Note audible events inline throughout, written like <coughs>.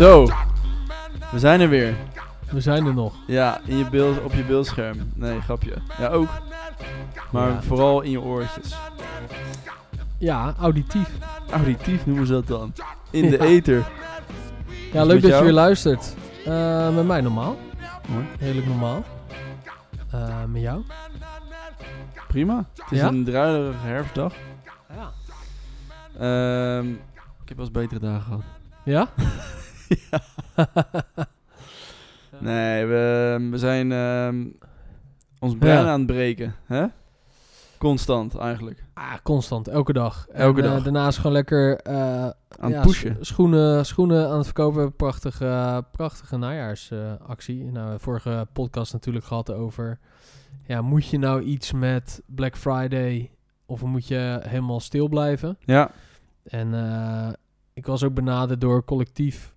Zo, we zijn er weer. We zijn er nog. Ja, in je beeld, op je beeldscherm. Nee, grapje. Ja, ook. Maar Ja. vooral in je oortjes. Ja, auditief. Auditief noemen ze dat dan. In de ether. Ja, leuk dat je weer luistert. Eh, met mij normaal. Mooi. Redelijk normaal. Eh, met jou? Prima. Het is Ja? een druilerige herfstdag. Ja. Ehm, ik heb wel eens betere dagen gehad. Ja? <laughs> ja. <laughs> Nee, we, we zijn ehm, ons brein Ja. aan het breken. Hè? Constant eigenlijk. Ah, constant, elke dag. Elke en, eh, dag. daarnaast gewoon lekker eh, Aan ja, het pushen. schoenen, schoenen aan het verkopen. Prachtige, prachtige najaarsactie. nou, vorige podcast natuurlijk gehad over... Ja, moet je nou iets met Black Friday... of moet je helemaal stil blijven? Ja. En eh, ik was ook benaderd door collectief.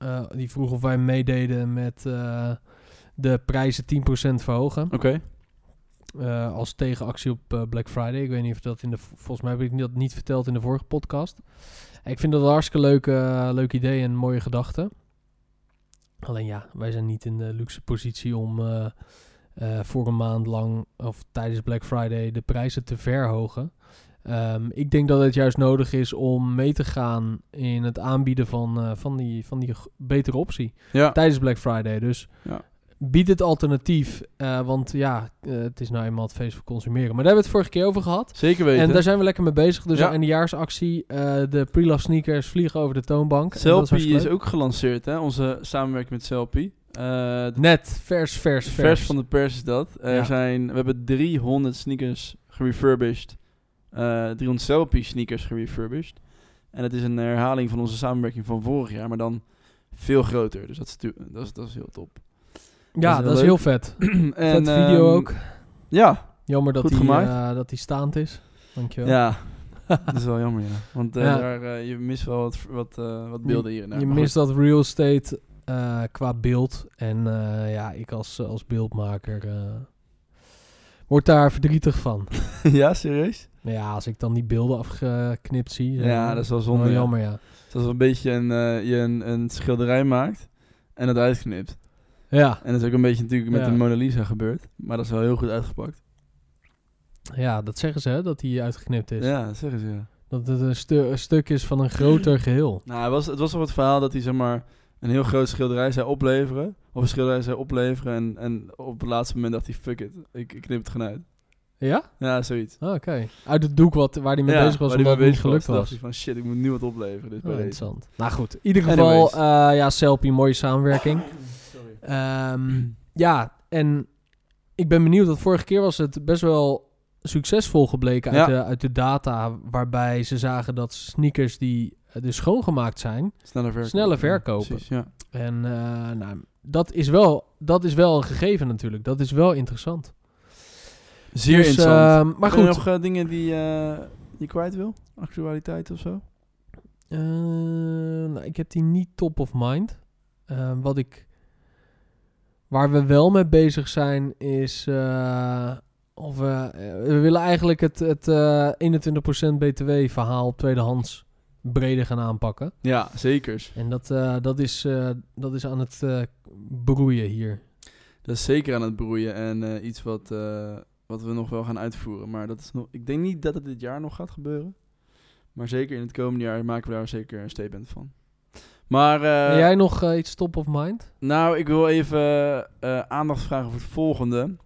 Eh, die vroeg of wij meededen met eh, de prijzen 10% verhogen. Oké. eh, als tegenactie op Black Friday. Ik weet niet of dat in de. Volgens mij heb ik dat niet verteld in de vorige podcast. Ik vind dat een hartstikke leuk, leuk idee en mooie gedachte. Alleen ja, wij zijn niet in de luxe positie om voor een maand lang of tijdens Black Friday de prijzen te verhogen. Ehm, ik denk dat het juist nodig is om mee te gaan in het aanbieden van, eh, van, die, van die betere optie Ja. tijdens Black Friday. Dus Ja. bied het alternatief. eh, want ja, eh, het is nou eenmaal het feest voor consumeren. Maar daar hebben we het vorige keer over gehad. Zeker weten. En daar zijn we lekker mee bezig. Dus Ja. aan de jaarsactie, de pre-love sneakers vliegen over de toonbank. Selfie is ook gelanceerd, hè? Onze samenwerking met Selfie. Net, vers, vers, vers. vers van de pers is dat. Er zijn, we hebben 300 sneakers gerefurbished. Eh 300 Selfie sneakers gerefurbished. En het is een herhaling van onze samenwerking van vorig jaar, maar dan veel groter. Dus dat is, dat is, dat is heel top. ja, dat dat is heel vet. <clears throat> en, Vet video ehm, ook. Ja, Jammer dat die, gemaakt. eh, dat die staand is. Dankjewel. ja. <laughs> dat is wel jammer, ja. Want eh, Ja. Daar, eh, je mist wel wat, wat, eh, wat beelden hier en daar. je mist dat real estate eh, qua beeld. En eh, ja, ik als, als beeldmaker eh, word daar verdrietig van. <laughs> ja, serieus? Ja, als ik dan die beelden afgeknipt zie. Ja, dat is wel zonde. ja. jammer, ja. Het is alsof een beetje een, eh, je een, een schilderij maakt en het uitknipt. Ja, En dat is ook een beetje natuurlijk met Ja. de Mona Lisa gebeurd. Maar dat is wel heel goed uitgepakt. ja, dat zeggen ze, hè, dat die uitgeknipt is. Ja, dat zeggen ze ja. Dat het een, stu- een stuk is van een groter <clears throat> geheel. Nou, het was, het was toch het verhaal dat hij zeg maar een heel groot schilderij zou opleveren. Of een schilderij zou opleveren. En, en op het laatste moment dacht hij, fuck it, ik, ik knip het gewoon uit. Ja? Ja, zoiets. Ah, Oké. Uit het doek wat, waar hij mee ja, bezig was, waar omdat het niet gelukt was. was. van, shit, ik moet nu wat opleveren. Oh, bij deze. interessant. Nou goed, in ieder geval, eh ja, Selfie, mooie samenwerking. <coughs> Sorry. Ehm, ja, en ik ben benieuwd, want vorige keer was het best wel succesvol gebleken uit, Ja. de, uit de data, waarbij ze zagen dat sneakers die eh, dus schoongemaakt zijn, Sneller verkopen. Sneller Ja, verkopen. precies, ja. en eh, nou, dat, is wel, dat is wel een gegeven natuurlijk, dat is wel interessant. Zeer Dus, interessant. ehm, maar Heb je goed, nog eh, dingen die eh, je kwijt wil? Actualiteit of zo? Eh, nou, ik heb die niet top of mind. Eh, wat ik. Waar we wel mee bezig zijn is. eh, of we, we willen eigenlijk het, het eh 21% BTW-verhaal op tweedehands breder gaan aanpakken. Ja, zekers. En dat, eh, dat, is, eh, dat is aan het eh, broeien hier. Dat is zeker aan het broeien en eh, iets wat, eh, wat we nog wel gaan uitvoeren. Maar dat is nog, ik denk niet dat het dit jaar nog gaat gebeuren. Maar zeker in het komende jaar maken we daar zeker een statement van. Maar, eh, jij nog eh, iets top of mind? nou, ik wil even eh, aandacht vragen voor het volgende.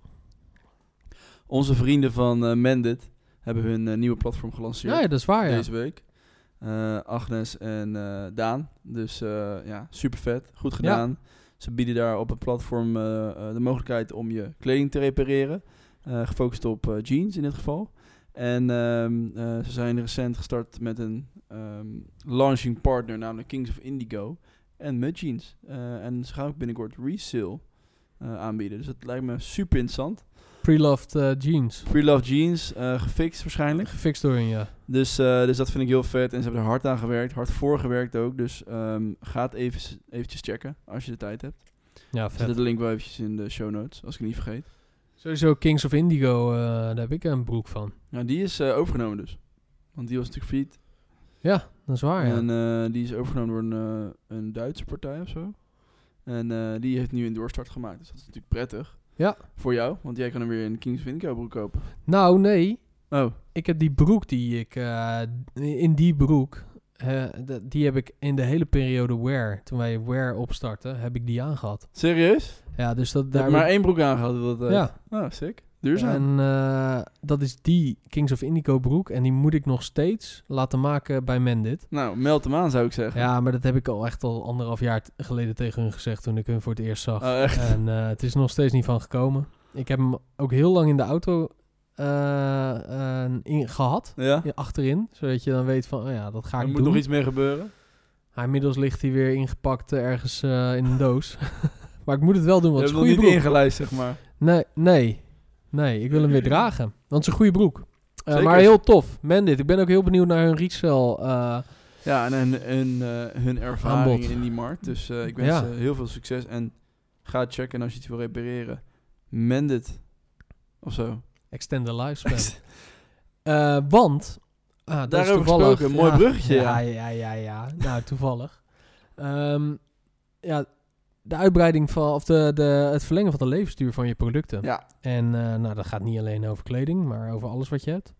Onze vrienden van Mendit hebben hun nieuwe platform gelanceerd Ja, ja, dat is waar, ja. deze week. Agnes en Daan. Dus ja, super vet. Goed gedaan. Ze bieden daar op het platform de mogelijkheid om je kleding te repareren. Eh, gefocust op eh, jeans in dit geval. En ehm, eh, ze zijn recent gestart met een ehm, launching partner, namelijk Kings of Indigo. En Mud Jeans. En ze gaan ook binnenkort resale aanbieden. Dus dat lijkt me super interessant. Pre-loved jeans. Pre-love jeans, gefixt waarschijnlijk. Gefixt door hun, ja. Dus, dus dat vind ik heel vet. En ze hebben er hard aan gewerkt, hard voor gewerkt ook. Dus ehm, ga het even, eventjes checken als je de tijd hebt. Ja, vet. zet de link wel eventjes in de show notes, als ik het niet vergeet. Sowieso Kings of Indigo, eh, daar heb ik een broek van. Nou, die is eh, overgenomen dus. Want die was natuurlijk failliet. Ja, dat is waar, ja. En eh, die is overgenomen door een, een Duitse partij of zo. En die heeft nu een doorstart gemaakt. Dus dat is natuurlijk prettig. Ja. Voor jou, want jij kan hem weer in Kings of Indigo broek kopen. Nou, nee. Oh, Ik heb die broek die ik... in die broek... eh, die heb ik in de hele periode Wear, toen wij Wear opstarten, heb ik die aangehad. serieus? Ja, dus dat daar... hebt maar één broek aangehad. Dat, tijd. ja, Oh, sick. Duurzaam. en eh, dat is die Kings of Indigo broek. En die moet ik nog steeds laten maken bij Mendit. Nou, meld hem aan zou ik zeggen. Ja, maar dat heb ik al echt al anderhalf jaar geleden tegen hun gezegd toen ik hun voor het eerst zag. Oh, echt? En eh, het is nog steeds niet van gekomen. Ik heb hem ook heel lang in de auto eh, eh, in, gehad. Ja? Achterin. Zodat je dan weet van, oh ja, dat ga Er ik moet doen. nog iets mee gebeuren. Maar inmiddels ligt hij weer ingepakt eh, ergens in een doos. <laughs> maar ik moet het wel doen, want het is een niet goede broek. ingelijst, zeg maar. Nee, nee. Nee, ik wil hem weer dragen. Want het is een goede broek. Zeker. maar heel tof. Mendit. Ik ben ook heel benieuwd naar hun resell. Ja, en hun, ervaring in die markt. Dus ik wens Ja. ze heel veel succes. En ga checken als je iets wil repareren. Mend het. Of zo. Extend the lifespan. <laughs> Eh, want... Ah, dat is toevallig. gesproken, mooi bruggetje, Ja, ja. ja, ja, ja. nou, toevallig. Ehm, ja, de uitbreiding van... Of de, de, het verlengen van de levensduur van je producten. Ja. En eh, nou, dat gaat niet alleen over kleding, maar over alles wat je hebt.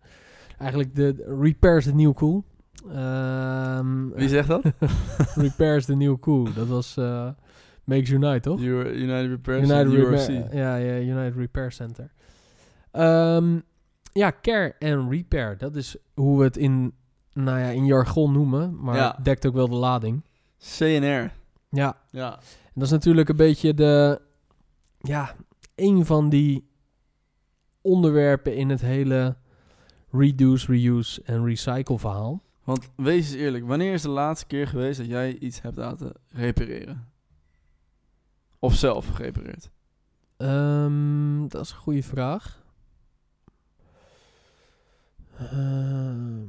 Eigenlijk de de repairs the new cool. Ehm, Wie zegt dat? <laughs> repairs the new cool. Dat was eh Makes Unite, toch? United Repairs United. Repair, ja, ja, United Repair Center. Ehm, ja, care en repair. Dat is hoe we het in, nou ja, in jargon noemen. Maar Ja. het dekt ook wel de lading. CNR. Ja, Ja. en dat is natuurlijk een beetje de... Ja, een van die onderwerpen in het hele reduce, reuse en recycle verhaal. Want wees eens eerlijk, wanneer is de laatste keer geweest dat jij iets hebt laten repareren? Of zelf gerepareerd? Ehm, dat is een goede vraag. Ehm,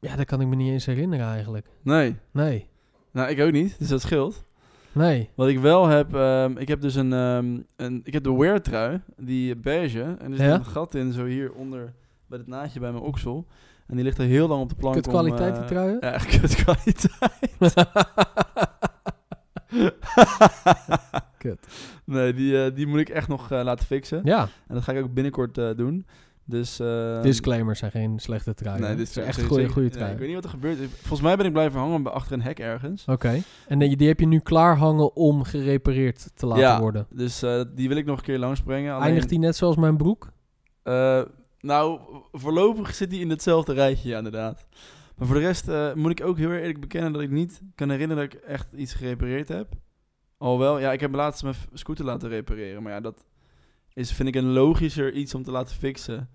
ja, dat kan ik me niet eens herinneren eigenlijk. Nee. Nee, Nou, ik ook niet, dus dat scheelt. nee. Wat ik wel heb, ehm, ik heb dus een, ehm, een ik heb de wear trui, die beige, en er zit Ja? een gat in, zo hier onder, bij het naadje bij mijn oksel. En die ligt er heel lang op de plank Kut om, kwaliteit eh, die truien? Ja, <laughs> <laughs> kut kwaliteit. Kut. Nee, die, eh, die moet ik echt nog eh, laten fixen. ja, En dat ga ik ook binnenkort eh, doen. Dus, ehm, disclaimers zijn geen slechte truien. Nee, dit is echt zeker- goede, goede trui. ik weet niet wat er gebeurt. Volgens mij ben ik blijven hangen achter een hek ergens. Oké. En die, die heb je nu klaar hangen om gerepareerd te laten Ja. worden. Dus die wil ik nog een keer langsbrengen. Alleen, Eindigt die net zoals mijn broek? nou, voorlopig zit hij in hetzelfde rijtje, ja, inderdaad. Maar voor de rest moet ik ook heel eerlijk bekennen dat ik niet kan herinneren dat ik echt iets gerepareerd heb. Alhoewel, ja, ik heb laatst mijn scooter laten repareren. Maar ja, dat is, vind ik een logischer iets om te laten fixen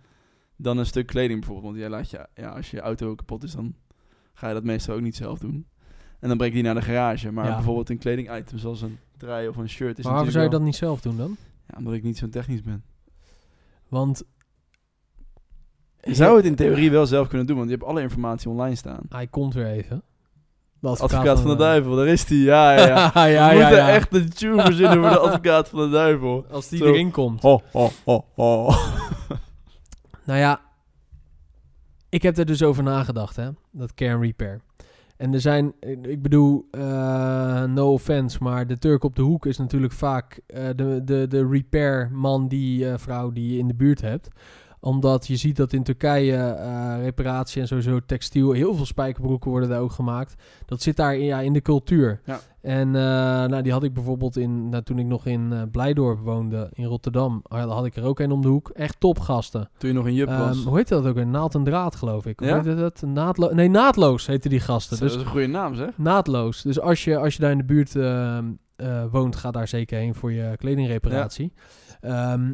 dan een stuk kleding bijvoorbeeld. Want jij laat je, ja, als je auto kapot is, dan ga je dat meestal ook niet zelf doen. En dan breng je die naar de garage. Maar Ja. bijvoorbeeld een kledingitem zoals een trui of een shirt is Maar waarom zou je dat niet zelf doen dan? wel- Ja, omdat ik niet zo technisch ben. Want... Je zou het in theorie wel zelf kunnen doen, want je hebt alle informatie online staan. Hij komt weer even. De Advocaat, van de duivel, daar is hij. Ja, ja, ja. <laughs> ja, ja, We moeten ja. echt een tune verzinnen voor de advocaat van de duivel. <laughs> Als die Zo. erin komt. Ho, ho, ho, ho. <laughs> Nou ja, ik heb er dus over nagedacht, hè. Dat care and repair. En er zijn, ik bedoel, eh, no offense, maar de Turk op de hoek is natuurlijk vaak eh, de, de, de repairman, die eh, vrouw die je in de buurt hebt. Omdat je ziet dat in Turkije eh, reparatie en sowieso textiel, heel veel spijkerbroeken worden daar ook gemaakt. Dat zit daar in, ja, in de cultuur. Ja. En eh, nou, die had ik bijvoorbeeld in, nou, toen ik nog in eh, Blijdorp woonde, in Rotterdam, had had ik er ook een om de hoek. Echt topgasten. Toen je nog een jup was. Ehm, hoe heet dat ook weer? Naald en draad, geloof ik. Hoe Ja? heet dat? Naadlo nee, naadloos heten die gasten. Zo, Dus dat is een goede naam, zeg. naadloos. Dus als je, als je daar in de buurt ehm, eh, woont, ga daar zeker heen voor je kledingreparatie. Ehm,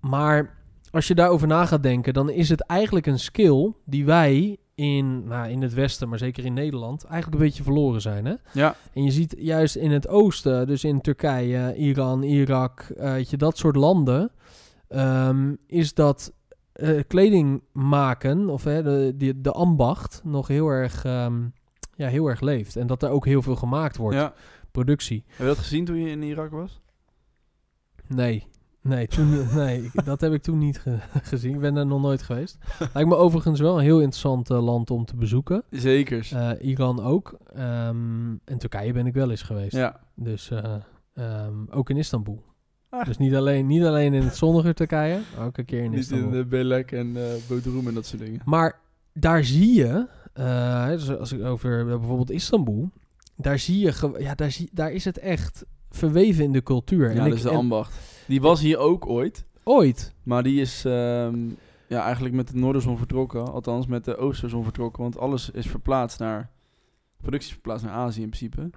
maar als je daarover na gaat denken, dan is het eigenlijk een skill die wij in, nou, in het Westen, maar zeker in Nederland, eigenlijk een beetje verloren zijn. Hè? Ja, En je ziet juist in het oosten, dus in Turkije, Iran, Irak, eh, weet je, dat soort landen, ehm, is dat eh, kleding maken, of hè, de, die, de ambacht, nog heel erg, ehm, ja, heel erg leeft. En dat er ook heel veel gemaakt wordt, ja. productie. Heb je dat gezien toen je in Irak was? Nee, Nee, toen, nee ik- dat heb ik toen niet ge- <laughs> gezien. Ik ben er nog nooit geweest. Lijkt me overigens wel een heel interessant eh, land om te bezoeken. Zekers. Eh, Iran ook. Ehm, en Turkije ben ik wel eens geweest. ja. Dus eh, ehm, ook in Istanbul. Ah. Dus niet alleen, niet alleen in het zonnige Turkije, maar ook een keer in Niet Istanbul. in uh, Belek en eh Bodrum en dat soort dingen. Maar daar zie je, eh, dus als ik over eh, bijvoorbeeld Istanbul, daar zie je, ja, daar, zie, daar is het echt verweven in de cultuur. Ja, en dat ik, is de en ambacht. Die was hier ook ooit. ooit, Maar die is ehm, ja, eigenlijk met de noorderzon vertrokken. Althans, met de oosterzon vertrokken. Want alles is verplaatst naar... Productie is verplaatst naar Azië in principe.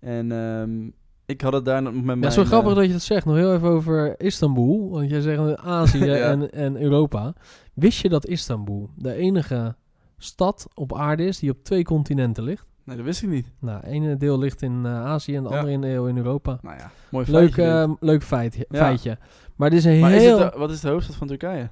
En ehm, ik had het daar nog met mijn... ja, het is wel eh, grappig dat je dat zegt. Nog heel even over Istanbul, want jij zegt Azië <laughs> Ja. en, en Europa. Wist je dat Istanbul de enige stad op aarde is die op twee continenten ligt? Nee, dat wist ik niet. Nou, ene deel ligt in eh, Azië en het Ja. andere in, deel in Europa. Nou ja, mooi Leuk, feitje dit. eh, leuk feit, Ja. feitje. Maar dit is een Maar is heel... het de- wat is de hoofdstad van Turkije?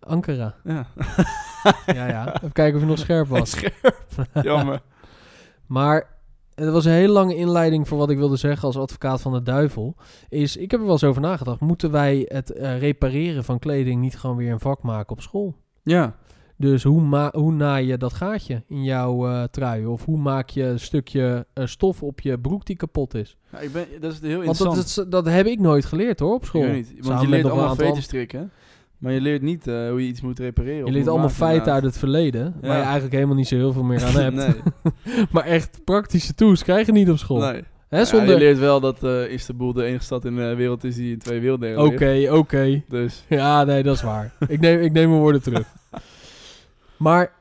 Ankara. Ja. <laughs> Ja, ja. Even kijken of je nog scherp was. Scherp. Jammer. <laughs> Maar het was een hele lange inleiding voor wat ik wilde zeggen als advocaat van de duivel. Is, ik heb er wel eens over nagedacht. Moeten wij het eh, repareren van kleding niet gewoon weer een vak maken op school? Ja. Dus hoe, ma hoe naai je dat gaatje in jouw eh, trui? Of hoe maak je een stukje eh, stof op je broek die kapot is? Nou, ik ben, dat is heel Want interessant. dat, dat heb ik nooit geleerd hoor, op school. Ik niet. Want Samen je leert allemaal veten strikken. Maar je leert niet eh, hoe je iets moet repareren. Je leert allemaal maken, feiten uit het verleden, waar je Ja. eigenlijk helemaal niet zo heel veel meer aan <laughs> hebt. <laughs> Maar echt praktische tools krijg je niet op school. nee. Hè, Ja, zonder... je leert wel dat eh, Istanbul de enige stad in de wereld is die in twee werelddelen Oké, oké. Dus Ja, nee, dat is waar. ik, neem, ik neem mijn woorden terug. <laughs> Maar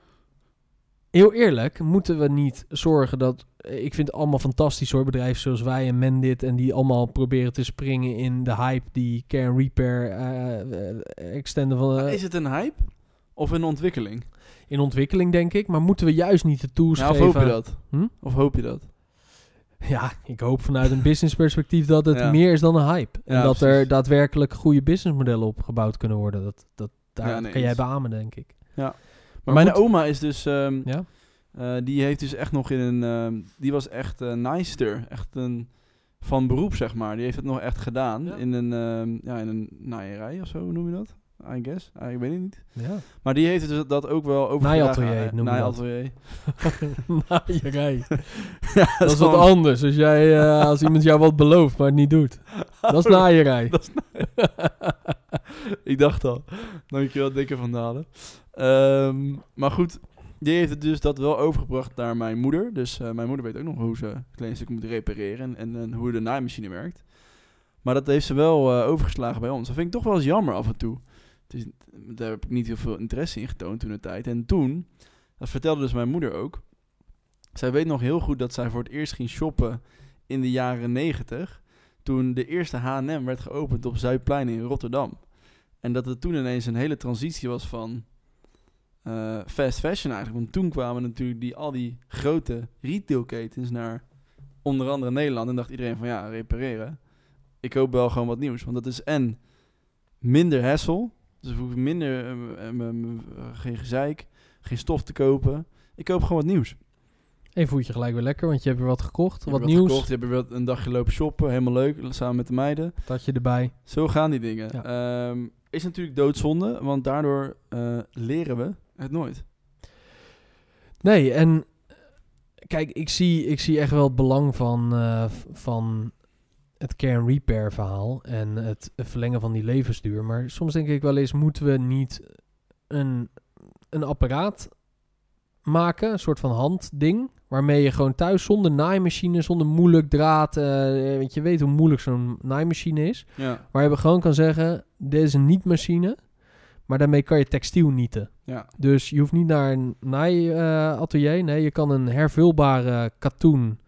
heel eerlijk, moeten we niet zorgen dat... Ik vind het allemaal fantastisch hoor, bedrijven zoals wij en Mendit... en die allemaal proberen te springen in de hype die Care Repair eh, eh, extenden van... eh, is het een hype of een ontwikkeling? in ontwikkeling, denk ik. Maar moeten we juist niet de tools Ja, of geven... hoop je dat? Hm? Of hoop je dat? Ja, ik hoop vanuit een business perspectief dat het <laughs> Ja. meer is dan een hype. En Ja, dat er daadwerkelijk goede businessmodellen op gebouwd kunnen worden. Dat, dat, daar Ja, nee, kan jij beamen, denk ik. Maar, Maar mijn goed. oma is dus... ehm, Ja? eh, die heeft dus echt nog in een... ehm, die was echt een naaister. Echt een... Van beroep, zeg maar. Die heeft het nog echt gedaan. Ja. In een... ehm, ja, in een naaierij of zo, hoe noem je dat? I guess. Ah, ik weet het niet. Ja. Maar die heeft dus dat ook wel over. Naaiatelier noem je dat. Naaierij. <laughs> <laughs> ja, Dat is wat anders. Als, jij, eh, <laughs> als iemand jou wat belooft, maar het niet doet. Dat is naaierij. Dat is Ik dacht al. Dankjewel, dikke van Dalen. Ehm, maar goed, die heeft het dus dat wel overgebracht naar mijn moeder. Dus eh, mijn moeder weet ook nog hoe ze kledingstukken moet repareren en, en, hoe de naaimachine werkt. Maar dat heeft ze wel eh, overgeslagen bij ons. Dat vind ik toch wel eens jammer af en toe. Het daar heb ik niet heel veel interesse in getoond toen de tijd. En toen, dat vertelde dus mijn moeder ook. Zij weet nog heel goed dat zij voor het eerst ging shoppen in de jaren negentig. Toen de eerste H&M werd geopend op Zuidplein in Rotterdam. En dat het toen ineens een hele transitie was van eh, fast fashion eigenlijk. Want toen kwamen natuurlijk die, al die grote retailketens naar onder andere Nederland. En dacht iedereen van ja, repareren. Ik koop wel gewoon wat nieuws. Want dat is en minder hassle. Dus ik hoef minder, eh, eh, geen gezeik, geen stof te kopen. Ik koop gewoon wat nieuws. En voelt je gelijk weer lekker, want je hebt weer wat gekocht. Wat hebt nieuws. Gekocht, je hebt weer wat- een dagje lopen shoppen, helemaal leuk, samen met de meiden. Dat je erbij. Zo gaan die dingen. Ja. Ehm, is natuurlijk doodzonde, want daardoor eh, leren we het nooit. Nee, en kijk, ik zie, ik zie echt wel het belang van, eh, van het care repair verhaal en het verlengen van die levensduur. Maar soms denk ik wel eens, moeten we niet een, een apparaat maken, een soort van handding, waarmee je gewoon thuis zonder naaimachine, zonder moeilijk draad, eh, want je weet hoe moeilijk zo'n naaimachine is, Ja. waar je gewoon kan zeggen, dit is een niet-machine, maar daarmee kan je textiel nieten. Ja. Dus je hoeft niet naar een naaiatelier. nee, je kan een hervulbare katoen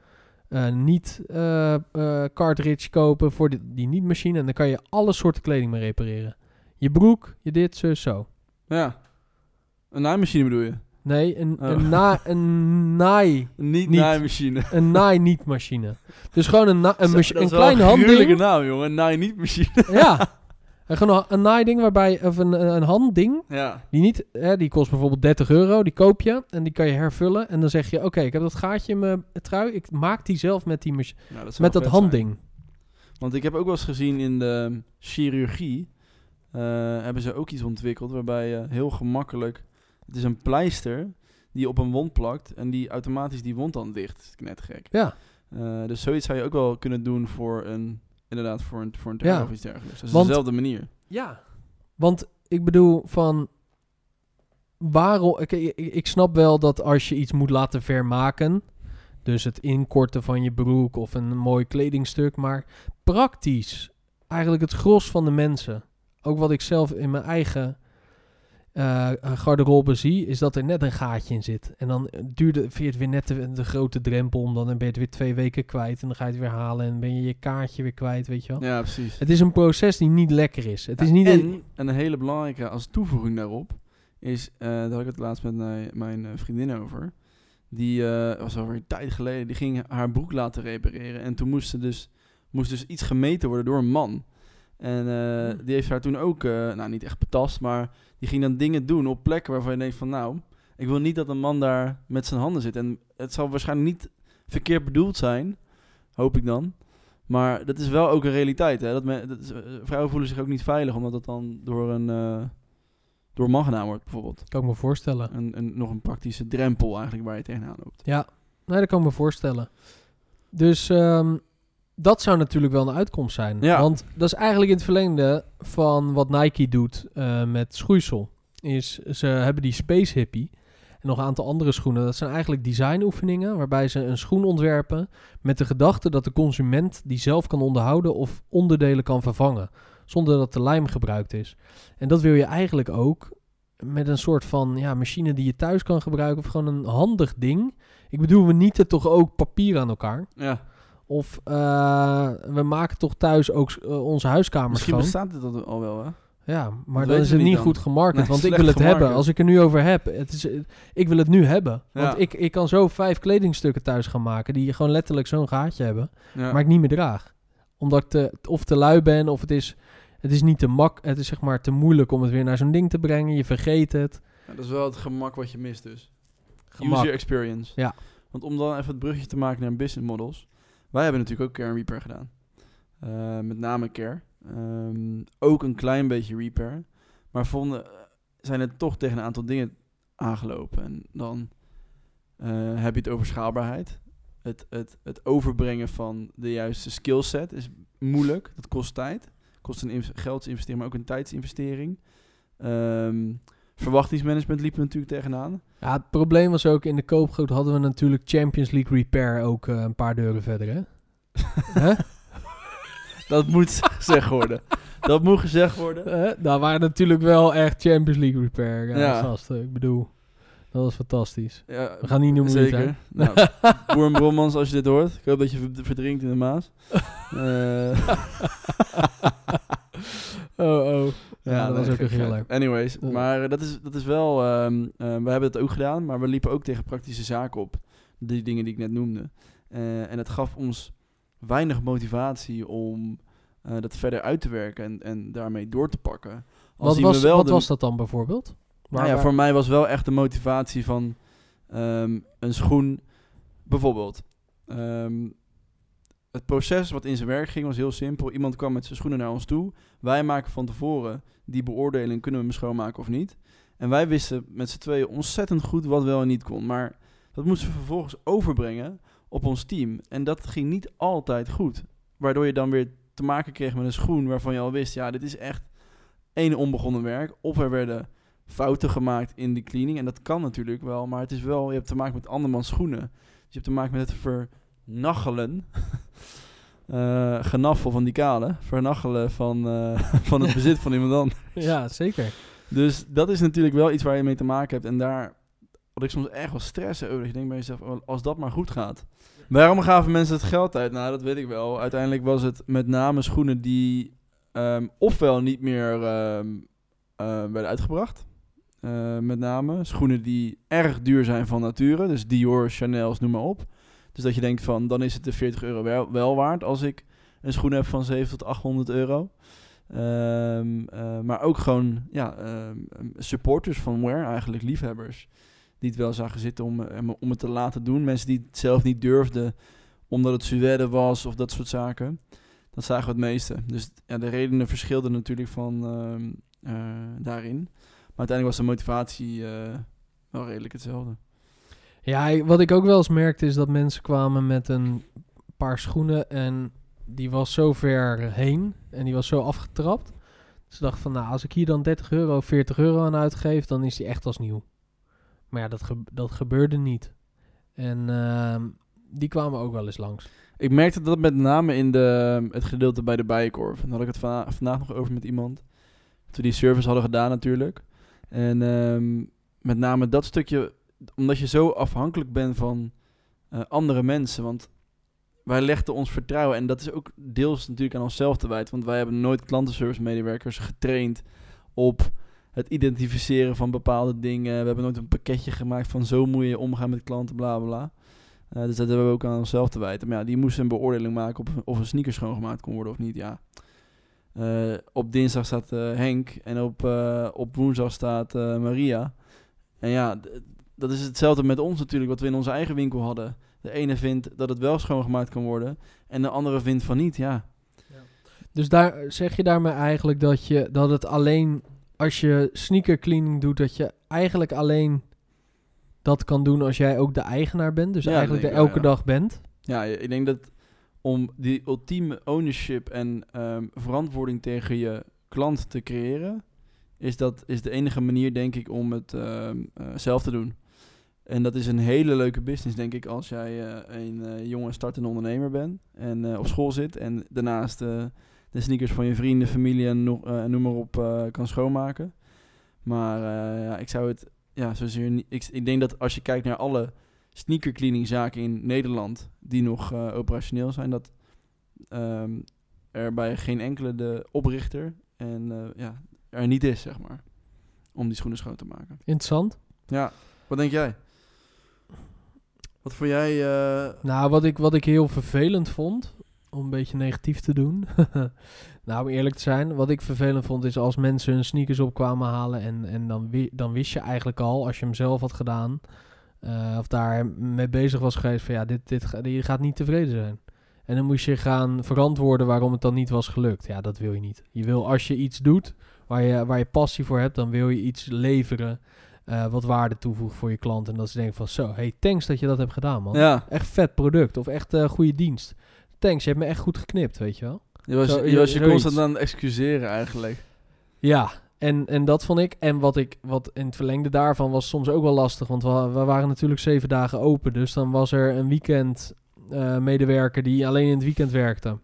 eh, niet eh, cartridge kopen voor die, die niet-machine. En dan kan je alle soorten kleding mee repareren. Je broek, je dit, zo, zo. Ja. Een naaimachine bedoel je? Nee, een, Oh. een, na, een naai... Niet, Niet. naaimachine. Een naai-niet-machine. Dus gewoon een, na, een, Zo, een klein handding. naam, jongen. Een naai-niet-machine. <laughs> Ja. En gewoon een, een naaiding waarbij... Of een, een handding ja. Die niet, hè, die kost bijvoorbeeld 30 euro. Die koop je en die kan je hervullen. En dan zeg je, oké, ik heb dat gaatje in mijn trui. Ik maak die zelf met, die mach- Nou, dat met dat zijn. handding. Want ik heb ook wel eens gezien in de chirurgie, eh, hebben ze ook iets ontwikkeld waarbij je heel gemakkelijk, het is een pleister die je op een wond plakt en die automatisch die wond dan dicht. Dat is net gek. Ja, Eh, dus zoiets zou je ook wel kunnen doen voor een, inderdaad, voor een, voor een Ja. of iets dergelijks. Dat is Want- dezelfde manier. Ja. Want ik bedoel van waarom ik, ik, ik snap wel dat als je iets moet laten vermaken, dus het inkorten van je broek of een mooi kledingstuk, maar praktisch eigenlijk het gros van de mensen, ook wat ik zelf in mijn eigen eh, garderobe zie, is dat er net een gaatje in zit. En dan duurde, vind je het weer net de, de grote drempel om dan ben je het weer twee weken kwijt en dan ga je het weer halen en ben je je kaartje weer kwijt, weet je wel. Ja, precies. Het is een proces die niet lekker is. Het is niet en een hele belangrijke als toevoeging daarop is, eh daar had ik het laatst met mijn, mijn eh, vriendin over. Die eh, was alweer een tijd geleden, die ging haar broek laten repareren. En toen moest, ze dus, moest dus iets gemeten worden door een man. En eh, Hmm. die heeft haar toen ook, eh, nou niet echt betast, maar die ging dan dingen doen op plekken waarvan je denkt van nou, ik wil niet dat een man daar met zijn handen zit. En het zal waarschijnlijk niet verkeerd bedoeld zijn, hoop ik dan. Maar dat is wel ook een realiteit. Hè? Dat men, dat is, eh, vrouwen voelen zich ook niet veilig omdat het dan door een, eh, door een man gedaan wordt, bijvoorbeeld. kan ik me voorstellen. Een, een, nog een praktische drempel eigenlijk waar je tegenaan loopt. Ja, nee, dat kan ik me voorstellen. Dus ehm, dat zou natuurlijk wel een uitkomst zijn. Ja. Want dat is eigenlijk in het verlengde van wat Nike doet eh, met schoeisel. Is ze hebben die Space Hippie en nog een aantal andere schoenen. Dat zijn eigenlijk designoefeningen waarbij ze een schoen ontwerpen met de gedachte dat de consument die zelf kan onderhouden of onderdelen kan vervangen. Zonder dat de lijm gebruikt is. En dat wil je eigenlijk ook met een soort van ja, machine die je thuis kan gebruiken. Of gewoon een handig ding. Ik bedoel, we nieten toch ook papier aan elkaar. Ja, Of eh, we maken toch thuis ook eh, onze huiskamers misschien schoon. bestaat dit al wel, hè? Ja, maar weten dan is het niet dan. goed gemarket. Nee, want ik wil het hebben. Als ik er nu over heb. Het is, ik wil het nu hebben. Ja. Want ik, ik kan zo vijf kledingstukken thuis gaan maken. Die gewoon letterlijk zo'n gaatje hebben. Ja. Maar ik niet meer draag. Omdat ik te, of te lui ben. Of het is, het is niet te mak. Het is zeg maar te moeilijk om het weer naar zo'n ding te brengen. Je vergeet het. Ja, dat is wel het gemak wat je mist dus. Gemak. User experience. Ja. Want om dan even het brugje te maken naar business models. Wij hebben natuurlijk ook Care en Repair gedaan. Eh, met name Care. Ehm, ook een klein beetje Repair. Maar vonden, zijn er toch tegen een aantal dingen aangelopen. En dan eh, heb je het over schaalbaarheid. Het, het, het overbrengen van de juiste skillset is moeilijk. Dat kost tijd. Kost een inv- geldsinvestering, maar ook een tijdsinvestering. Ehm, verwachtingsmanagement liepen we natuurlijk tegenaan. Ja, het probleem was ook in de koopgoot hadden we natuurlijk Champions League Repair ook eh, een paar deuren verder, hè? <laughs> Dat moet gezegd worden. Dat moet gezegd worden. Eh, daar waren natuurlijk wel echt Champions League Repair ja, Ja. gasten. Ik bedoel, dat was fantastisch. Ja, We gaan niet noemen Zeker. zijn. Nou, Boer Brommans, als je dit hoort. Ik hoop dat je ver- verdrinkt in de Maas. <laughs> Eh, oh, oh. Ja, dat nee, was ook gekkigheid. griller. Anyways, Ja. maar dat is, dat is wel... ehm, eh, we hebben het ook gedaan, maar we liepen ook tegen praktische zaken op. Die dingen die ik net noemde. Eh, en het gaf ons weinig motivatie om eh, dat verder uit te werken en, en daarmee door te pakken. Al Wat, was, we wel wat de- was dat dan bijvoorbeeld? Nou ja, voor mij was wel echt de motivatie van ehm, een schoen. Bijvoorbeeld, ehm, het proces wat in zijn werk ging was heel simpel. Iemand kwam met zijn schoenen naar ons toe. Wij maken van tevoren die beoordeling, kunnen we hem schoonmaken of niet. En wij wisten met z'n tweeën ontzettend goed wat wel en niet kon. Maar dat moesten we vervolgens overbrengen op ons team. En dat ging niet altijd goed. Waardoor je dan weer te maken kreeg met een schoen waarvan je al wist... ja, dit is echt één onbegonnen werk. Of er werden fouten gemaakt in die cleaning. En dat kan natuurlijk wel, maar het is wel... je hebt te maken met andermans schoenen. Dus je hebt te maken met het vernachelen... <laughs> eh genaffel van die kale. Vernachelen van, eh, <laughs> van het bezit van iemand anders. <laughs> Ja, zeker. Dus dat is natuurlijk wel iets waar je mee te maken hebt. En daar had ik soms echt wel stress over. Je denkt bij jezelf, oh, als dat maar goed gaat. Waarom gaven mensen het geld uit? Nou, dat weet ik wel. Uiteindelijk was het met name schoenen die ehm, ofwel niet meer ehm, eh, werden uitgebracht. Eh, met name schoenen die erg duur zijn van nature. Dus Dior, Chanel's, noem maar op. Dus dat je denkt van, dan is het de 40 euro wel, waard als ik een schoen heb van 700 tot 800 euro. Ehm, eh, maar ook gewoon ja, ehm, supporters van Wear, eigenlijk liefhebbers, die het wel zagen zitten om, eh, om het te laten doen. Mensen die het zelf niet durfden omdat het Suède was of dat soort zaken. Dat zagen we het meeste. Dus ja, de redenen verschilden natuurlijk van ehm, eh, daarin. Maar uiteindelijk was de motivatie eh, wel redelijk hetzelfde. Ja, wat ik ook wel eens merkte is dat mensen kwamen met een paar schoenen en die was zo ver heen en die was zo afgetrapt. Ze dachten van, nou, als ik hier dan 30 euro, 40 euro aan uitgeef, dan is die echt als nieuw. Maar ja, dat, ge- dat gebeurde niet. En ehm, die kwamen ook wel eens langs. Ik merkte dat met name in de, het gedeelte bij de Bijenkorf. En daar had ik het vandaag nog over met iemand. Toen we die service hadden gedaan natuurlijk. En ehm, met name dat stukje, omdat je zo afhankelijk bent van eh, andere mensen. Want wij legden ons vertrouwen, en dat is ook deels natuurlijk aan onszelf te wijten. Want wij hebben nooit klantenservice medewerkers getraind op het identificeren van bepaalde dingen. We hebben nooit een pakketje gemaakt van zo moet je omgaan met klanten, bla bla. Eh, dus dat hebben we ook aan onszelf te wijten. Maar ja, die moesten een beoordeling maken op of een sneaker schoongemaakt kon worden of niet. Ja. Eh, op dinsdag staat Henk en op, op woensdag staat Maria. En ja, dat is hetzelfde met ons natuurlijk, wat we in onze eigen winkel hadden. De ene vindt dat het wel schoongemaakt kan worden en de andere vindt van niet. Ja, Dus daar zeg je daarmee eigenlijk dat, je, dat het alleen als je sneaker cleaning doet, dat je eigenlijk alleen dat kan doen als jij ook de eigenaar bent. Dus Ja, eigenlijk er elke ja. dag bent. ja ik denk dat om die ultieme ownership en ehm, verantwoording tegen je klant te creëren, is dat is de enige manier, denk ik, om het ehm, eh, zelf te doen. En dat is een hele leuke business, denk ik, als jij eh, een eh, jonge startende ondernemer bent en eh, op school zit en daarnaast de sneakers van je vrienden, familie en nog, eh, noem maar op kan schoonmaken. Maar ja, ik zou het, ja, zozeer niet. Ik, ik denk dat als je kijkt naar alle sneaker cleaning zaken in Nederland die nog operationeel zijn, dat ehm, er bij geen enkele de oprichter en ja, er niet is, zeg maar, om die schoenen schoon te maken. Interessant. Ja, wat denk jij? Wat vond jij? eh, Nou, wat ik, wat ik heel vervelend vond, om een beetje negatief te doen. <laughs> nou, om eerlijk te zijn, wat ik vervelend vond is als mensen hun sneakers op kwamen halen en, en dan, dan wist je eigenlijk al, als je hem zelf had gedaan, eh, of daar mee bezig was geweest van ja, dit, dit, je gaat niet tevreden zijn. En dan moest je gaan verantwoorden waarom het dan niet was gelukt. Ja, dat wil je niet. Je wil als je iets doet waar je, waar je passie voor hebt, dan wil je iets leveren eh, wat waarde toevoegt voor je klant. En dat ze denken van zo, hey, thanks dat je dat hebt gedaan, man. ja, Echt vet product of echt eh, goede dienst. Thanks, je hebt me echt goed geknipt, weet je wel. je was, Zo- je, was je constant aan het excuseren eigenlijk. Ja, en, en dat vond ik. En wat ik, wat in het verlengde daarvan was soms ook wel lastig. Want we, we waren natuurlijk zeven dagen open. Dus dan was er een weekend eh, medewerker die alleen in het weekend werkte.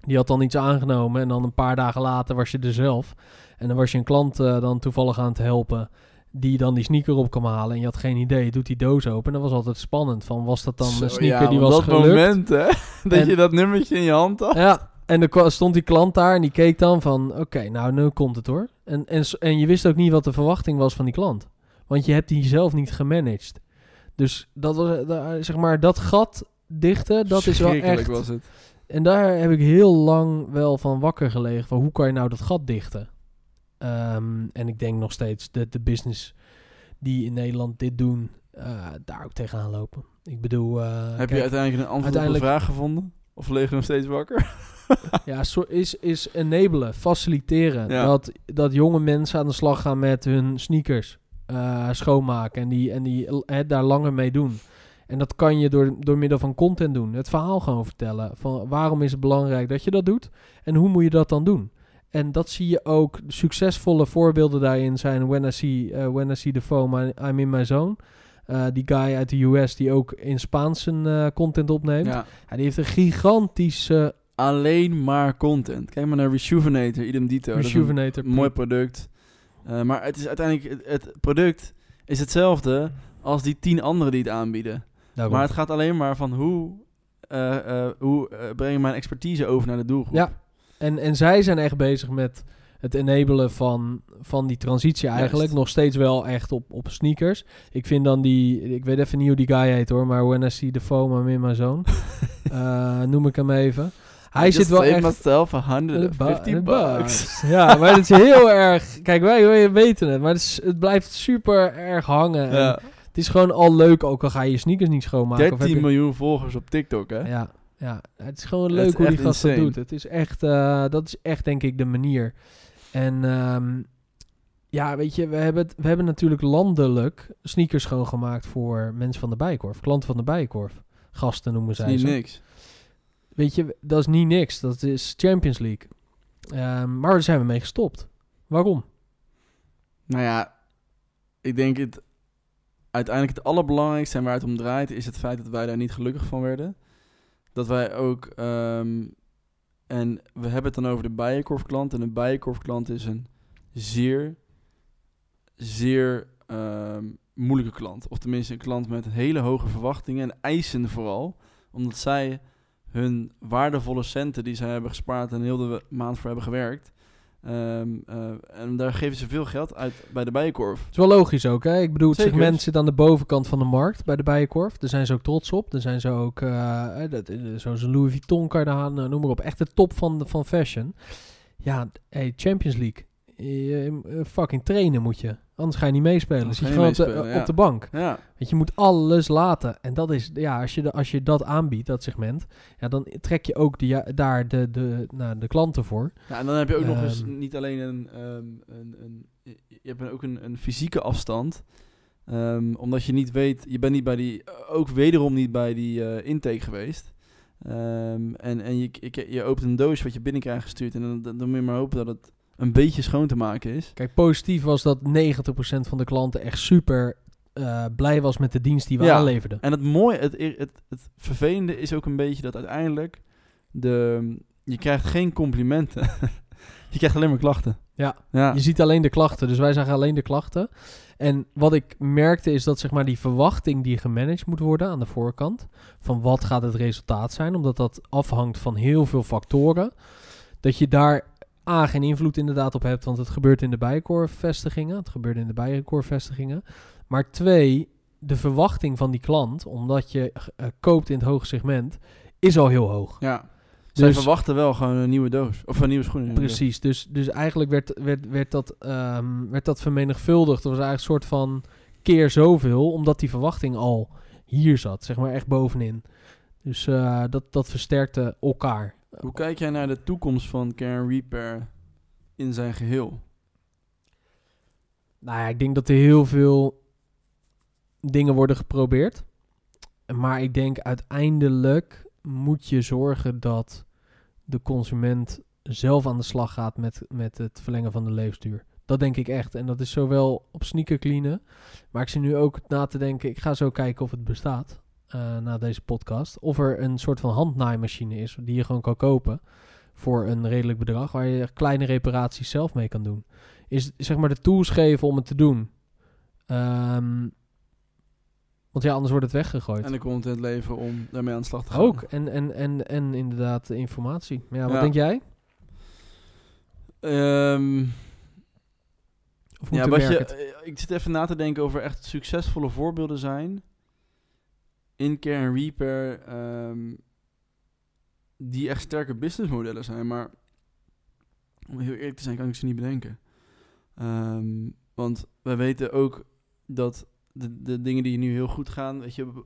Die had dan iets aangenomen. En dan een paar dagen later was je er zelf. En dan was je een klant dan toevallig aan het helpen. Die dan die sneaker op kwam halen. En je had geen idee. Doet die doos open. En dat was altijd spannend. Van was dat dan Zo, een sneaker ja, die was dat gelukt? moment, hè? <laughs> dat En- je dat nummertje in je hand had. Ja, en er stond die klant daar en die keek dan van... Oké, nou, nu komt het hoor. En, en, en je wist ook niet wat de verwachting was van die klant. Want je hebt die zelf niet gemanaged. Dus dat was, eh, zeg maar, dat gat dichten, dat is wel echt... was het. En daar heb ik heel lang wel van wakker gelegen. Van hoe kan je nou dat gat dichten? Ehm, en ik denk nog steeds dat de business die in Nederland dit doen, eh, daar ook tegenaan lopen. Ik bedoel... eh, Heb kijk, je uiteindelijk een antwoord uiteindelijk- op de vraag gevonden? Of lig je nog steeds wakker? <laughs> Ja, so- is, is enablen, faciliteren. Ja. Dat, dat jonge mensen aan de slag gaan met hun sneakers eh, schoonmaken en die, en die daar langer mee doen. En dat kan je door, door middel van content doen. Het verhaal gewoon vertellen. Van waarom is het belangrijk dat je dat doet en hoe moet je dat dan doen? En dat zie je ook. Succesvolle voorbeelden daarin zijn When I See, eh, when I see the Foam, I'm in my zone. Eh, die guy uit de US die ook in Spaans zijn eh, content opneemt. Ja. Ja, die heeft een gigantische Alleen maar content. Kijk maar naar Rejuvenator, idem dito. Rejuvenator. mooi product. Maar het is uiteindelijk, het, product is hetzelfde als die tien anderen die het aanbieden. Daarom. Maar het gaat alleen maar van hoe, hoe breng ik mijn expertise over naar de doelgroep. Ja. En, en zij zijn echt bezig met het enabelen van, van die transitie eigenlijk. Juist. Nog steeds wel echt op, op sneakers. Ik vind dan die... Ik weet even niet hoe die guy heet hoor. Maar When I See The Foam, I'm in my zone. <laughs> Eh, noem ik hem even. Hij I zit wel echt... myself 150 bucks. Ja, maar het is heel <laughs> erg... Kijk, wij, wij weten het. Maar het, is- het blijft super erg hangen. En. Het is gewoon al leuk, ook al ga je je sneakers niet schoonmaken. of heb 13 je- miljoen volgers op TikTok, hè? Ja, Ja, het is gewoon leuk hoe die gast dat doet. Het is echt, eh, dat is echt denk ik de manier. En ehm, ja, weet je, we hebben, het, we hebben natuurlijk landelijk sneakers schoongemaakt voor mensen van de Bijenkorf. Klanten van de Bijenkorf. Gasten noemen zij niet niks. Weet je, dat is niet niks. Dat is Champions League. Ehm, maar daar zijn we mee gestopt. Waarom? Nou ja, ik denk het uiteindelijk het allerbelangrijkste en waar het om draait is het feit dat wij daar niet gelukkig van werden. Dat wij ook, ehm, en we hebben het dan over de Bijenkorf klant. En een Bijenkorf klant is een zeer, zeer ehm, moeilijke klant. Of tenminste een klant met hele hoge verwachtingen en eisen vooral. Omdat zij hun waardevolle centen die zij hebben gespaard en heel de maand voor hebben gewerkt. Ehm, eh, en daar geven ze veel geld uit bij de Bijenkorf. Het is wel logisch ook, hè? Ik bedoel, het Zeker. segment zit aan de bovenkant van de markt bij de Bijenkorf. Daar zijn ze ook trots op. Daar zijn ze ook, dat, eh, zoals een Louis Vuitton, Cardano, nou, noem maar op. Echt de top van, de- van fashion. Ja, hey, Champions League. Je, fucking trainen moet je. Anders ga je niet meespelen. Anders Dus je gewoon op de, meespelen, ja. op de bank. Ja, Want je moet alles laten. En dat is, ja, als je, de, als je dat aanbiedt, dat segment, ja, dan trek je ook de, ja, daar de, de, nou, de klanten voor. ja, en dan heb je ook nog eens Ehm. niet alleen een, ehm, een, een je hebt ook een, een fysieke afstand. Ehm, omdat je niet weet, je bent niet bij die, ook wederom niet bij die eh, intake geweest. En en je, je, je opent een doos wat je binnenkrijgt gestuurd. En dan, dan, dan moet je maar hopen dat het een beetje schoon te maken is. Kijk, positief was dat 90% van de klanten echt super eh, blij was met de dienst die we Ja. aanleverden. En het mooie, het, het, het vervelende is ook een beetje dat uiteindelijk de, je krijgt geen complimenten. <laughs> je krijgt alleen maar klachten. Ja. ja. Je ziet alleen de klachten, dus wij zagen alleen de klachten. En wat ik merkte is dat zeg maar die verwachting die gemanaged moet worden aan de voorkant, van wat gaat het resultaat zijn, omdat dat afhangt van heel veel factoren, dat je daar A, geen invloed inderdaad op hebt, want het gebeurt in de Bijenkorf-vestigingen, het gebeurt in de Bijenkorf-vestigingen. Maar twee, de verwachting van die klant, omdat je eh, koopt in het hoge segment, is al heel hoog. Ja. Zij Dus- verwachten wel gewoon een nieuwe doos. Of een nieuwe schoen. Precies, dus, dus eigenlijk werd, werd, werd, dat, ehm, werd dat vermenigvuldigd. Dat was eigenlijk een soort van keer zoveel, omdat die verwachting al hier zat, zeg maar echt bovenin. Dus eh, dat, dat versterkte elkaar. Hoe kijk jij naar de toekomst van Care Repair in zijn geheel? Nou ja, ik denk dat er heel veel dingen worden geprobeerd. Maar ik denk uiteindelijk moet je zorgen dat de consument zelf aan de slag gaat met, met het verlengen van de levensduur. Dat denk ik echt. En dat is zowel op sneaker cleanen. Maar ik zit nu ook na te denken. Ik ga zo kijken of het bestaat. Eh, na deze podcast. Of er een soort van handnaaimachine is. Die je gewoon kan kopen. Voor een redelijk bedrag. Waar je kleine reparaties zelf mee kan doen. Is zeg maar de tools geven om het te doen. Ehm, want ja, anders wordt het weggegooid. En de content leveren om daarmee aan de slag te gaan. Ook. En, en, en, en inderdaad de informatie. Maar ja, wat Ja. denk jij? Ehm, Of moet ja, wat je, eh, ik zit even na te denken over echt succesvolle voorbeelden zijn. In Care and Repair. ehm, die echt sterke businessmodellen zijn. Maar om heel eerlijk te zijn, kan ik ze niet bedenken. Ehm, want wij weten ook dat de, de dingen die nu heel goed gaan. Weet je,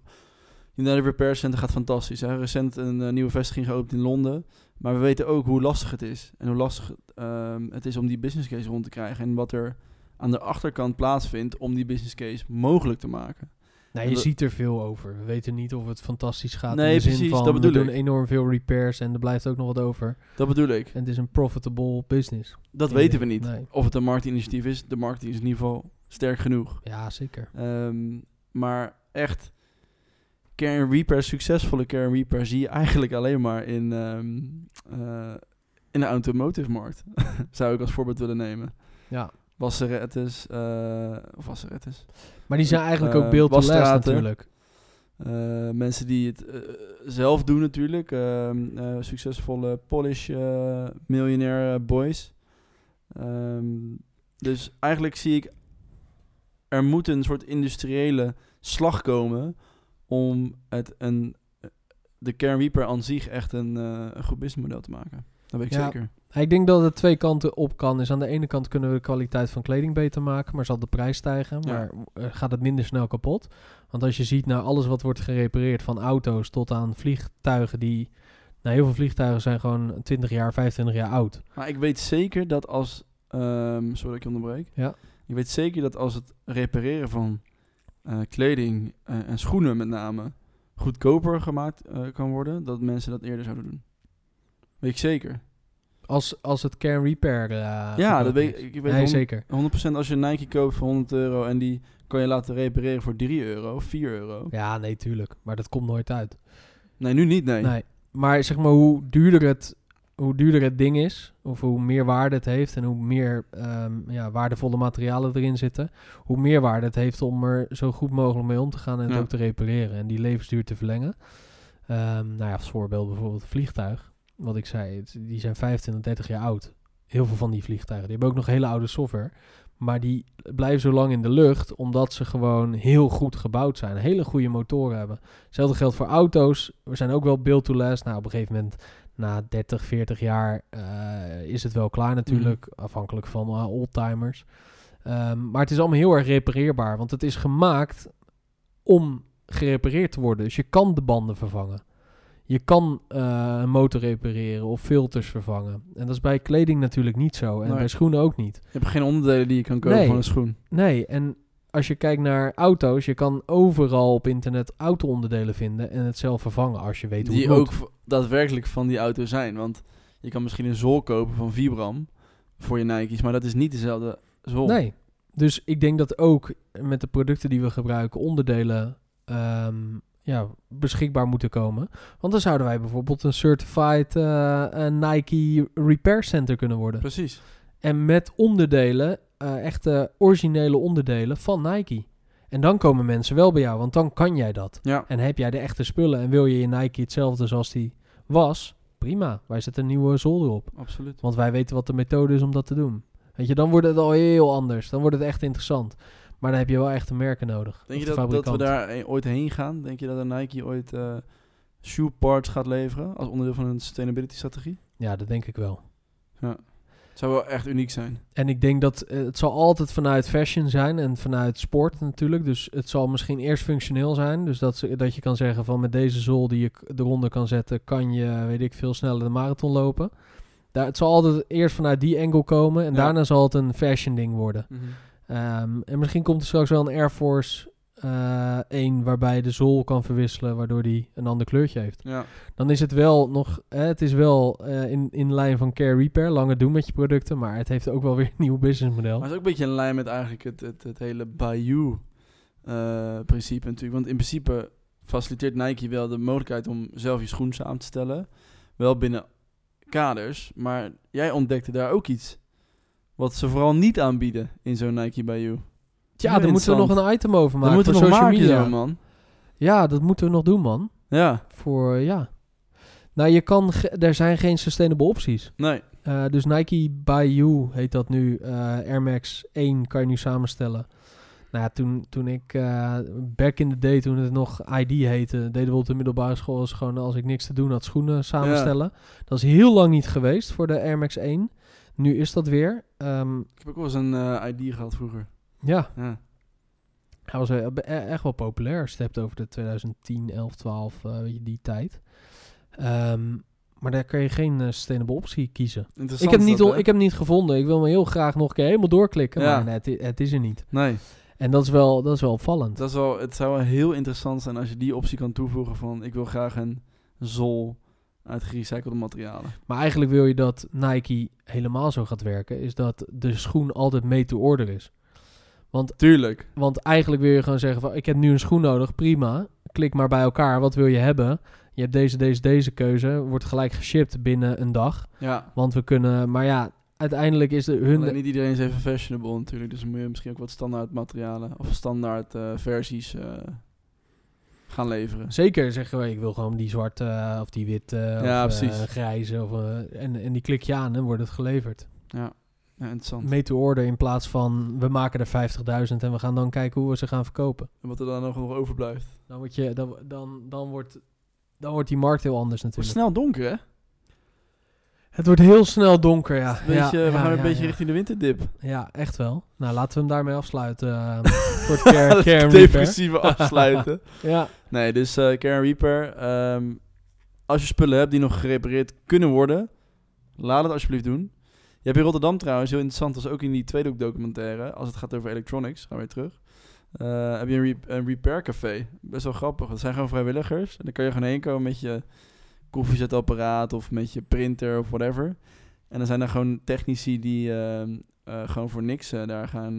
United Repair Center gaat fantastisch. Hè? Recent een eh, nieuwe vestiging geopend in Londen. Maar we weten ook hoe lastig het is. En hoe lastig ehm, het is om die business case rond te krijgen. En wat er aan de achterkant plaatsvindt om die business case mogelijk te maken. Nee, je ziet er veel over. We weten niet of het fantastisch gaat. Nee, in de zin precies, van, dat bedoel we doen enorm veel repairs en er blijft ook nog wat over. Dat bedoel ik. En het is een profitable business. Dat weten we niet. Nee. Of het een marktinitiatief is. De marketing is in ieder geval sterk genoeg. Ja, zeker. Ehm, maar echt, Care and Repair, succesvolle Care and Repair zie je eigenlijk alleen maar in, ehm, eh, in de automotive markt. <laughs> Zou ik als voorbeeld willen nemen. Ja. Wasserettes, eh of wasserettes. Maar die zijn eigenlijk ook Eh, beeld to natuurlijk. Eh, mensen die het eh, zelf doen natuurlijk. Ehm, eh, succesvolle polish eh miljonair eh, boys. Ehm, dus eigenlijk zie ik... Er moet een soort industriële slag komen... om het een, de Kern Reaper aan zich echt een, eh, een goed businessmodel te maken. Dat weet ik Ja. zeker. Ik denk dat het twee kanten op kan. Is aan de ene kant kunnen we de kwaliteit van kleding beter maken, maar zal de prijs stijgen. Ja. Maar eh, gaat het minder snel kapot. Want als je ziet naar alles wat wordt gerepareerd, van auto's tot aan vliegtuigen die Nou, heel veel vliegtuigen zijn gewoon 20 jaar, 25 jaar oud. Maar ik weet zeker dat als... ehm, sorry dat ik je onderbreek. Ja. Ik weet zeker dat als het repareren van eh, kleding eh, en schoenen met name goedkoper gemaakt kan worden, dat mensen dat eerder zouden doen. Weet ik zeker. Als, als het can repair. eh, ja, dat weet ik. Weet Nee, honderd- zeker. 100% als je een Nike koopt voor 100 euro en die kan je laten repareren voor 3 euro, 4 euro. Ja, nee, tuurlijk. Maar dat komt nooit uit. Nee, nu niet, nee. Nee. Maar zeg maar, hoe duurder het, hoe duurder het ding is, of hoe meer waarde het heeft en hoe meer ehm, ja, waardevolle materialen erin zitten, hoe meer waarde het heeft om er zo goed mogelijk mee om te gaan en het Ja. ook te repareren en die levensduur te verlengen. Ehm, nou ja, als voorbeeld bijvoorbeeld een vliegtuig. Wat ik zei, het- die zijn 25, 30 jaar oud. Heel veel van die vliegtuigen. Die hebben ook nog hele oude software. Maar die blijven zo lang in de lucht omdat ze gewoon heel goed gebouwd zijn. Hele goede motoren hebben. Hetzelfde geldt voor auto's. We zijn ook wel build to last. Nou, op een gegeven moment, na 30, 40 jaar, eh, is het wel klaar natuurlijk. Afhankelijk van eh, oldtimers. Ehm, maar het is allemaal heel erg repareerbaar. Want het is gemaakt om gerepareerd te worden. Dus je kan de banden vervangen. Je kan eh, een motor repareren of filters vervangen. En dat is bij kleding natuurlijk niet zo. En Nee. bij schoenen ook niet. Je hebt geen onderdelen die je kan kopen Nee. van een schoen. Nee, en als je kijkt naar auto's, je kan overal op internet auto-onderdelen vinden en het zelf vervangen als je weet hoe Die het moet. ook daadwerkelijk van die auto zijn. Want je kan misschien een zool kopen van Vibram voor je Nike's, maar dat is niet dezelfde zool. Nee. Dus ik denk dat ook met de producten die we gebruiken onderdelen ehm, ja, beschikbaar moeten komen. Want dan zouden wij bijvoorbeeld een certified eh, een Nike Repair Center kunnen worden. Precies. En met onderdelen, eh, echte originele onderdelen van Nike. En dan komen mensen wel bij jou, want dan kan jij dat. Ja. En heb jij de echte spullen en wil je je Nike hetzelfde zoals die was, prima. Wij zetten een nieuwe zool erop. Absoluut. Want wij weten wat de methode is om dat te doen. Weet je, dan wordt het al heel anders. Dan wordt het echt interessant. Maar dan heb je wel echte merken nodig. Denk je de dat, dat we daar e- ooit heen gaan? Denk je dat een Nike ooit eh shoe parts gaat leveren als onderdeel van hun sustainability strategie? Ja, dat denk ik wel. Het zou wel echt uniek zijn. En ik denk dat eh, het zal altijd vanuit fashion zijn en vanuit sport natuurlijk. Dus het zal misschien eerst functioneel zijn. Dus dat, ze- dat je kan zeggen van met deze zool die je eronder kan zetten, kan je, weet ik veel, sneller de marathon lopen. Daar, het zal altijd eerst vanuit die angle komen en Ja. daarna zal het een fashion ding worden. Ehm, en misschien komt er straks wel een Air Force eh 1 waarbij de zool kan verwisselen, waardoor die een ander kleurtje heeft. Ja. Dan is het wel nog, hè, het is wel eh, in, in lijn van care repair, langer doen met je producten, maar het heeft ook wel weer een nieuw businessmodel. Maar het is ook een beetje in lijn met eigenlijk het, het, het hele Bayou eh, principe natuurlijk. Want in principe faciliteert Nike wel de mogelijkheid om zelf je schoen samen te stellen. Wel binnen kaders. Maar jij ontdekte daar ook iets. Wat ze vooral niet aanbieden in zo'n Nike Bayou. Ja, Heel daar moeten we nog een item over maken moeten we nog social maken, media. zo, man. Ja, dat moeten we nog doen, man. Ja, Voor, ja. Nou, je kan, er zijn geen sustainable opties. nee. Eh, dus Nike by You heet dat nu. Eh, Air Max 1 kan je nu samenstellen. Nou ja, toen, toen ik eh, back in the day, toen het nog ID heette, deden we op de middelbare school gewoon als ik niks te doen had, schoenen samenstellen. Dat is heel lang niet geweest voor de Air Max 1. Nu is dat weer. Ehm, Ik heb ook wel eens een eh, ID gehad vroeger. ja, Ja. hij was eh, be- e- echt wel populair. Hebt over de 2010, 11, 12, eh, weet je, die tijd. Ehm, maar daar kan je geen eh, sustainable optie kiezen. Interessant Ik heb, niet dat, ik heb niet gevonden. Ik wil me heel graag nog een keer helemaal doorklikken. Ja. Maar nee, het, het is er niet. Nee, En dat is wel, dat is wel opvallend. dat is wel, het zou wel heel interessant zijn als je die optie kan toevoegen van... ik wil graag een zool uit gerecyclede materialen. Maar eigenlijk wil je dat Nike helemaal zo gaat werken. Is dat de schoen altijd made to order is. Tuurlijk. Want eigenlijk wil je gewoon zeggen van... Ik heb nu een schoen nodig. Prima. Klik maar bij elkaar. Wat wil je hebben? Je hebt deze, deze, deze keuze. Wordt gelijk geshipped binnen een dag. Ja. Want we kunnen... Maar ja, uiteindelijk is de, hun... Alleen niet iedereen is even fashionable natuurlijk. Dus dan moet je misschien ook wat standaard materialen of standaard eh, versies eh, gaan leveren. Zeker zeggen we, ik wil gewoon die zwarte eh, of die witte Ja, of eh, precies. grijze. Of, eh, en, en die klik je aan en wordt het geleverd. Ja, ja interessant. Mee to order in plaats van we maken er 50.000 en we gaan dan kijken hoe we ze gaan verkopen. En wat er dan nog, nog overblijft. Dan, wordt je, dan, dan, dan, wordt, dan wordt die markt heel anders Het wordt natuurlijk. snel donker hè? Het wordt heel snel donker, ja. Beetje, ja, we gaan ja, een beetje richting de winterdip. Ja, echt wel. Nou, laten we hem daarmee afsluiten. eh, <laughs> voor het care, care and repair. Depressieve afsluiten. <laughs> Ja, nee, dus eh Karen Reaper. ehm, als je spullen hebt die nog gerepareerd kunnen worden, laat het alsjeblieft doen. Je hebt in Rotterdam trouwens, heel interessant, als ook in die tweede documentaire, als het gaat over electronics, gaan we weer terug. Uh, heb je een, re een repair café. Best wel grappig. Dat zijn gewoon vrijwilligers. En dan kan je gewoon heen komen met je koffiezetapparaat of met je printer of whatever. En dan zijn er gewoon technici die uh, uh, gewoon voor niks daar gaan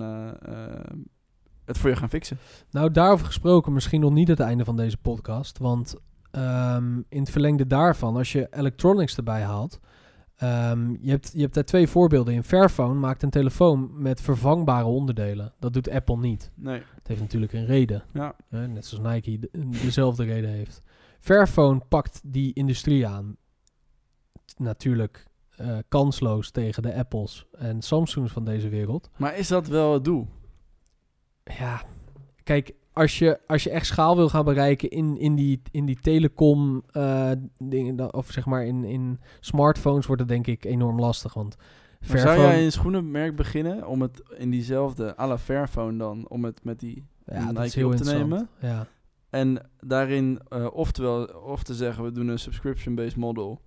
het voor je gaan fixen. Nou, daarover gesproken, misschien nog niet het einde van deze podcast. Want um, in het verlengde daarvan, als je electronics erbij haalt, Um, je, hebt, je hebt daar twee voorbeelden in. Fairphone maakt een telefoon met vervangbare onderdelen. Dat doet Apple niet. Nee. Het heeft natuurlijk een reden. Ja. net zoals Nike dezelfde reden heeft. Fairphone pakt die industrie aan. Natuurlijk uh, kansloos tegen de Apples en Samsungs van deze wereld. Maar is dat wel het doel? Ja, kijk, als je, als je echt schaal wil gaan bereiken in, in die, in die telecom uh, dingen, of zeg maar in, in smartphones, wordt het denk ik enorm lastig. Want Fairphone... Zou jij een schoenenmerk beginnen om het in diezelfde à la Fairphone dan, om het met die ja, dat is heel op te nemen? Ja. En daarin uh, oftewel of te zeggen we doen een subscription-based model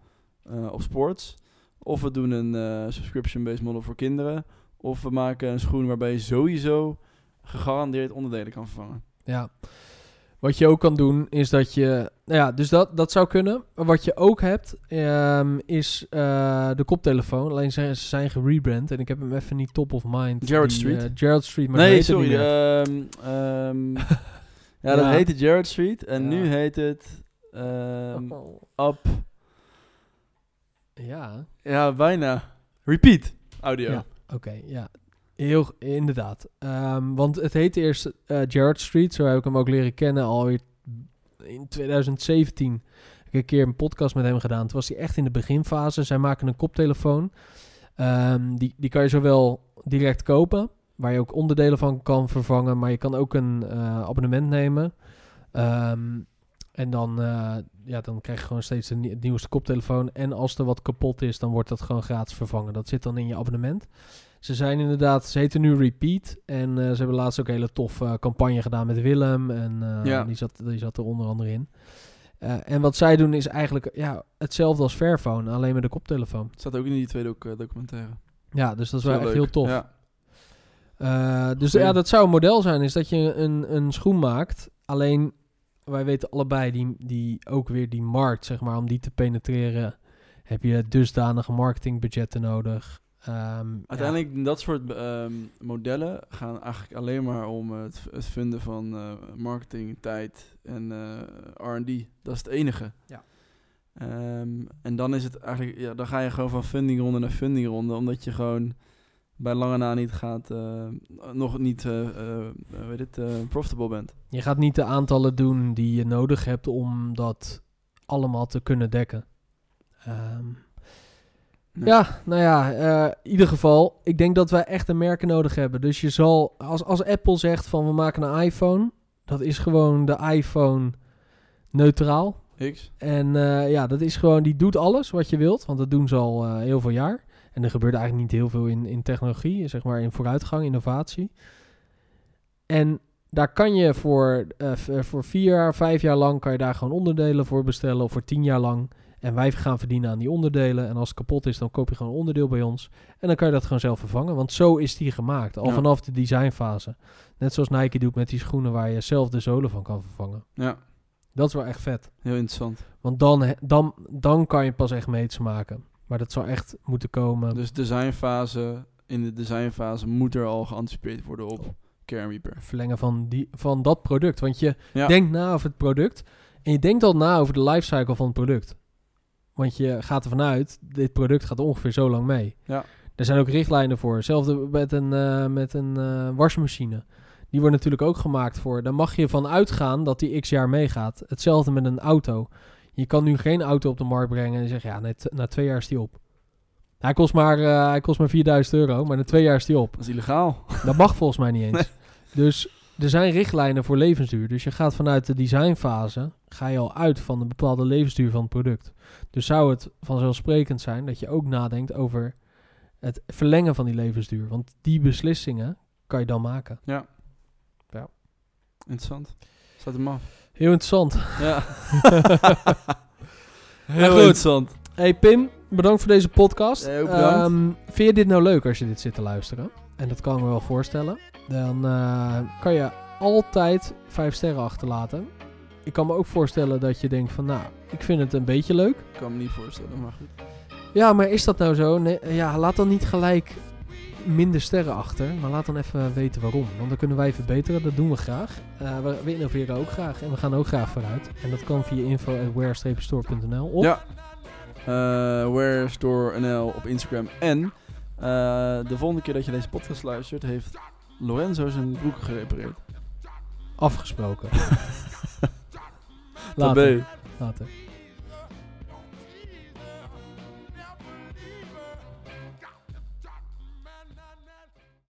uh, op sports, of we doen een subscription-based model voor kinderen, of we maken een schoen waarbij je sowieso gegarandeerd onderdelen kan vervangen. Ja. Wat je ook kan doen is dat je. Nou ja, dus dat, dat zou kunnen. Wat je ook hebt um, is uh, de koptelefoon. Alleen ze zijn gerebrand en ik heb hem even niet top of mind. Gerard Street. Uh, Gerard Street, maar nee, sorry. Um, um, <laughs> ja, dat heette Gerard Street en ja. nu heet het oh. Up. Ja. Ja, bijna. Repeat audio. Ja. Oké, okay, ja. Heel, inderdaad. Um, want het heette eerst uh, Gerard Street. Zo heb ik hem ook leren kennen alweer in 2017. Heb ik een keer een podcast met hem gedaan. Toen was hij echt in de beginfase. Zij maken een koptelefoon. Um, die, die kan je zowel direct kopen, waar je ook onderdelen van kan vervangen. Maar je kan ook een uh, abonnement nemen. Um, en dan, uh, ja, dan krijg je gewoon steeds een nieuwste koptelefoon. En als er wat kapot is, dan wordt dat gewoon gratis vervangen. Dat zit dan in je abonnement. Ze zijn inderdaad, ze heten nu Repeat. En uh, ze hebben laatst ook een hele toffe campagne gedaan met Willem. En ja. die, zat, die zat er onder andere in. en wat zij doen is eigenlijk ja, hetzelfde als Fairphone, alleen met de koptelefoon. Staat ook in die tweede ook, documentaire. Ja, dus dat is wel echt heel tof. Ja. Dus ja, dat zou een model zijn, is dat je een, een schoen maakt. Alleen, wij weten allebei, die, die ook weer die markt, zeg maar, om die te penetreren, heb je dusdanige marketingbudgetten nodig. Um, Uiteindelijk, ja. dat soort um, modellen gaan eigenlijk alleen maar om het, het vinden van uh, marketing, tijd en uh, R&D. Dat is het enige. Ja. Um, en dan is het eigenlijk, ja, dan ga je gewoon van fundingronde naar fundingronde, omdat je gewoon bij lange na niet gaat, uh, nog niet, weet het, profitable bent. Je gaat niet de aantallen doen die je nodig hebt om dat allemaal te kunnen dekken. Um, ja, nou ja, in ieder geval, ik denk dat wij echt een merken nodig hebben. Dus je zal, als, als Apple zegt van we maken een iPhone, dat is gewoon de iPhone neutraal. X. En uh, ja, dat is gewoon, die doet alles wat je wilt, want dat doen ze al uh, heel veel jaar. En er gebeurt eigenlijk niet heel veel in, in technologie, zeg maar in vooruitgang, innovatie. En daar kan je voor, voor vier jaar, vijf jaar lang, kan je daar gewoon onderdelen voor bestellen, of voor tien jaar lang. En wij gaan verdienen aan die onderdelen. En als het kapot is, dan koop je gewoon een onderdeel bij ons. En dan kan je dat gewoon zelf vervangen. Want zo is die gemaakt. Al vanaf de designfase. Net zoals Nike doet met die schoenen waar je zelf de zolen van kan vervangen. Ja. Dat is wel echt vet. Heel interessant. Want dan, dan, dan kan je pas echt meets maken. Maar dat zou echt moeten komen. Dus designfase, in de designfase moet er al geanticipeerd worden op Reaper. Verlengen van, die, van dat product. Want je denkt na over het product. En je denkt al na over de lifecycle van het product. Want je gaat ervan uit, dit product gaat ongeveer zo lang mee. Ja. Er zijn ook richtlijnen voor. Hetzelfde met een, uh, met een uh, wasmachine. Die wordt natuurlijk ook gemaakt voor. Daar mag je van uitgaan dat die x jaar meegaat. Hetzelfde met een auto. Je kan nu geen auto op de markt brengen en zeggen, ja, net, na twee jaar is die op. Hij kost, maar, uh, hij kost maar 4000 euro, maar na twee jaar is die op. Dat is illegaal. Dat mag volgens mij niet <laughs> eens. Dus er zijn richtlijnen voor levensduur. Dus je gaat vanuit de designfase, ga je al uit van een bepaalde levensduur van het product. Dus zou het vanzelfsprekend zijn dat je ook nadenkt over het verlengen van die levensduur. Want die beslissingen kan je dan maken. Ja. Ja. Interessant. Zet hem af. Heel interessant. Ja. <laughs> Heel goed. interessant. Hey Pim, bedankt voor deze podcast. Bedankt. Ehm, vind je dit nou leuk als je dit zit te luisteren? En dat kan ik me wel voorstellen. Dan eh, kan je altijd vijf sterren achterlaten. Ik kan me ook voorstellen dat je denkt van, nou, ik vind het een beetje leuk. Ik kan me niet voorstellen, maar goed. Ja, maar is dat nou zo? Nee, ja, laat dan niet gelijk minder sterren achter. Maar laat dan even weten waarom. Want dan kunnen wij verbeteren. Dat doen we graag. Eh, we, we innoveren ook graag. En we gaan ook graag vooruit. En dat kan via info.where-store.nl of Ja. NL op Instagram. En eh, de volgende keer dat je deze podcast luistert, heeft Lorenzo zijn broek gerepareerd. afgesproken. Tabé. <laughs> Later.